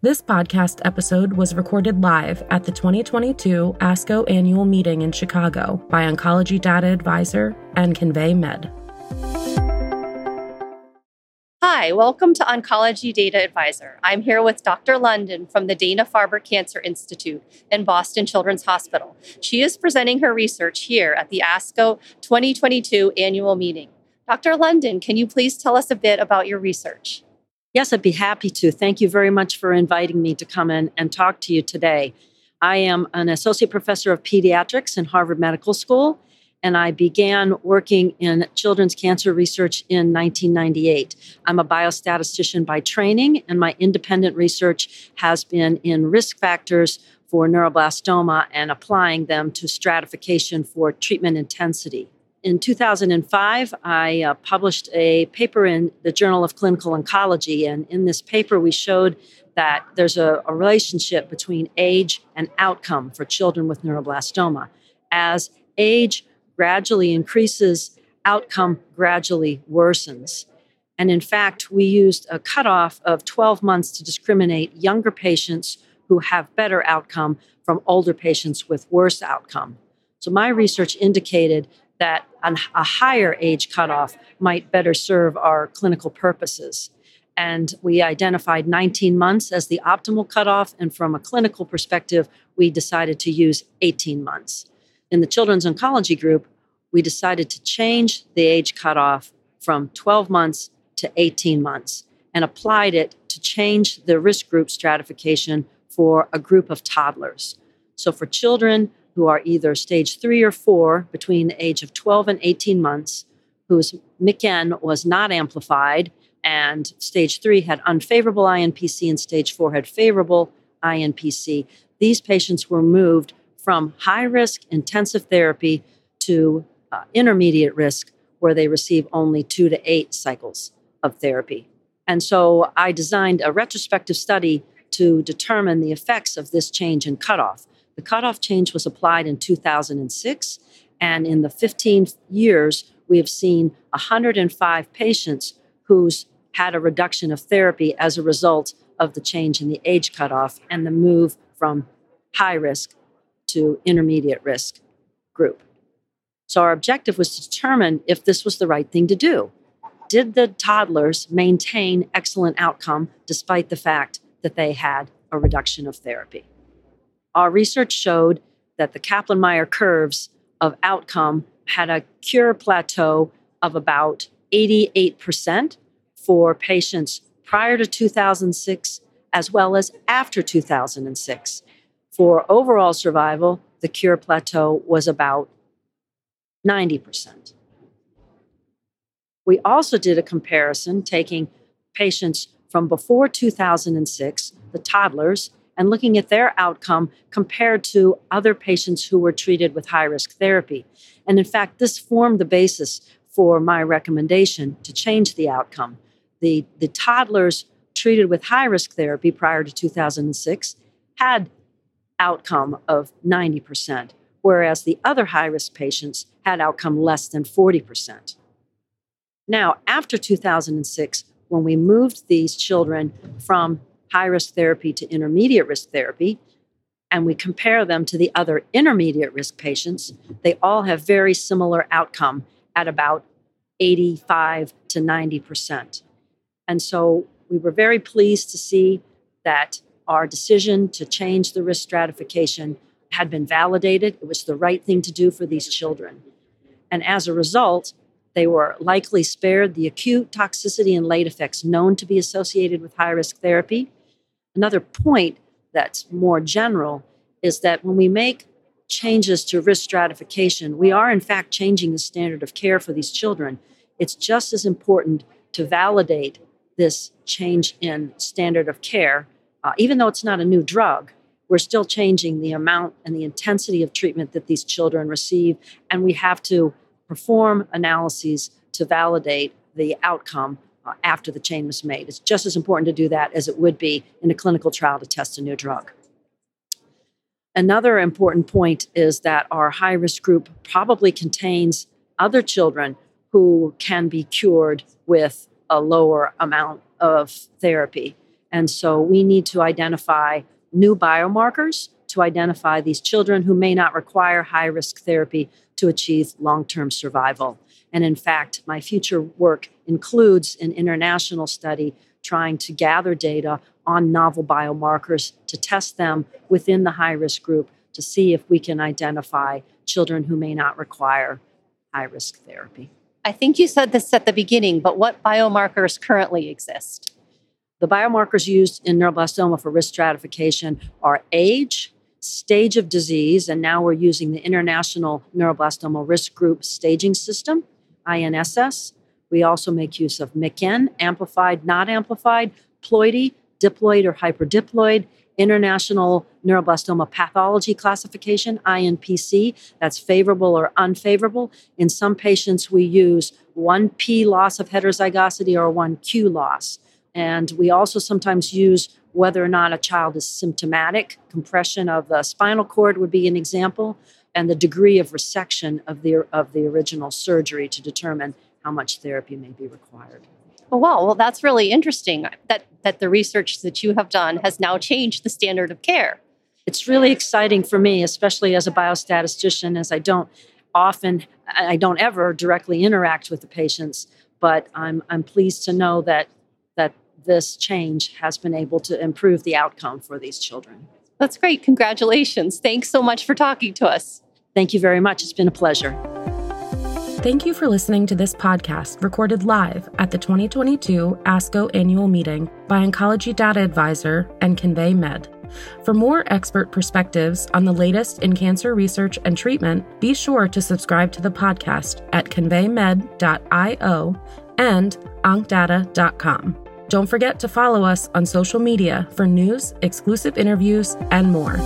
This podcast episode was recorded live at the 2022 ASCO annual meeting in Chicago by Oncology Data Advisor and Convey Med. Hi, welcome to Oncology Data Advisor. I'm here with Dr. London from the Dana Farber Cancer Institute in Boston Children's Hospital. She is presenting her research here at the ASCO 2022 annual meeting. Dr. London, can you please tell us a bit about your research? Yes, I'd be happy to. Thank you very much for inviting me to come in and talk to you today. I am an associate professor of pediatrics in Harvard Medical School, and I began working in children's cancer research in 1998. I'm a biostatistician by training, and my independent research has been in risk factors for neuroblastoma and applying them to stratification for treatment intensity in 2005, I uh, published a paper in the Journal of Clinical Oncology. And in this paper, we showed that there's a, a relationship between age and outcome for children with neuroblastoma. As age gradually increases, outcome gradually worsens. And in fact, we used a cutoff of 12 months to discriminate younger patients who have better outcome from older patients with worse outcome. So my research indicated that a higher age cutoff might better serve our clinical purposes. And we identified 19 months as the optimal cutoff. And from a clinical perspective, we decided to use 18 months. In the children's oncology group, we decided to change the age cutoff from 12 months to 18 months and applied it to change the risk group stratification for a group of toddlers. So, for children who are either stage three or four between the age of 12 and 18 months, whose MYCN was not amplified, and stage three had unfavorable INPC, and stage four had favorable INPC. These patients were moved from high risk intensive therapy to uh, intermediate risk, where they receive only two to eight cycles of therapy. And so I designed a retrospective study to determine the effects of this change in cutoff. The cutoff change was applied in 2006, and in the 15 years, we have seen 105 patients who's had a reduction of therapy as a result of the change in the age cutoff and the move from high risk to intermediate risk group. So, our objective was to determine if this was the right thing to do. Did the toddlers maintain excellent outcome despite the fact that they had a reduction of therapy? Our research showed that the Kaplan Meier curves of outcome had a cure plateau of about 88% for patients prior to 2006 as well as after 2006. For overall survival, the cure plateau was about 90%. We also did a comparison taking patients from before 2006, the toddlers, and looking at their outcome compared to other patients who were treated with high risk therapy. And in fact, this formed the basis for my recommendation to change the outcome. The, the toddlers treated with high risk therapy prior to 2006 had outcome of 90%, whereas the other high risk patients had outcome less than 40%. Now, after 2006, when we moved these children from high risk therapy to intermediate risk therapy, and we compare them to the other intermediate risk patients, they all have very similar outcome at about 85 to 90%. And so we were very pleased to see that our decision to change the risk stratification had been validated. It was the right thing to do for these children. And as a result, they were likely spared the acute toxicity and late effects known to be associated with high risk therapy. Another point that's more general is that when we make changes to risk stratification, we are in fact changing the standard of care for these children. It's just as important to validate this change in standard of care, uh, even though it's not a new drug. We're still changing the amount and the intensity of treatment that these children receive, and we have to perform analyses to validate the outcome after the chain was made. It's just as important to do that as it would be in a clinical trial to test a new drug. Another important point is that our high risk group probably contains other children who can be cured with a lower amount of therapy. And so we need to identify new biomarkers to identify these children who may not require high risk therapy to achieve long term survival. And in fact, my future work includes an international study trying to gather data on novel biomarkers to test them within the high risk group to see if we can identify children who may not require high risk therapy. I think you said this at the beginning, but what biomarkers currently exist? The biomarkers used in neuroblastoma for risk stratification are age, stage of disease, and now we're using the International Neuroblastoma Risk Group Staging System, INSS. We also make use of MYCN, amplified, not amplified, ploidy, diploid or hyperdiploid, International Neuroblastoma Pathology Classification, INPC, that's favorable or unfavorable. In some patients, we use one P loss of heterozygosity or one Q loss. And we also sometimes use whether or not a child is symptomatic. Compression of the spinal cord would be an example, and the degree of resection of the, of the original surgery to determine how much therapy may be required. Oh, wow. Well, that's really interesting that, that the research that you have done has now changed the standard of care. It's really exciting for me, especially as a biostatistician, as I don't often, I don't ever directly interact with the patients, but I'm, I'm pleased to know that, that this change has been able to improve the outcome for these children. That's great. Congratulations. Thanks so much for talking to us. Thank you very much. It's been a pleasure. Thank you for listening to this podcast recorded live at the 2022 ASCO annual meeting by Oncology Data Advisor and Convey Med. For more expert perspectives on the latest in cancer research and treatment, be sure to subscribe to the podcast at conveymed.io and oncdata.com. Don't forget to follow us on social media for news, exclusive interviews, and more.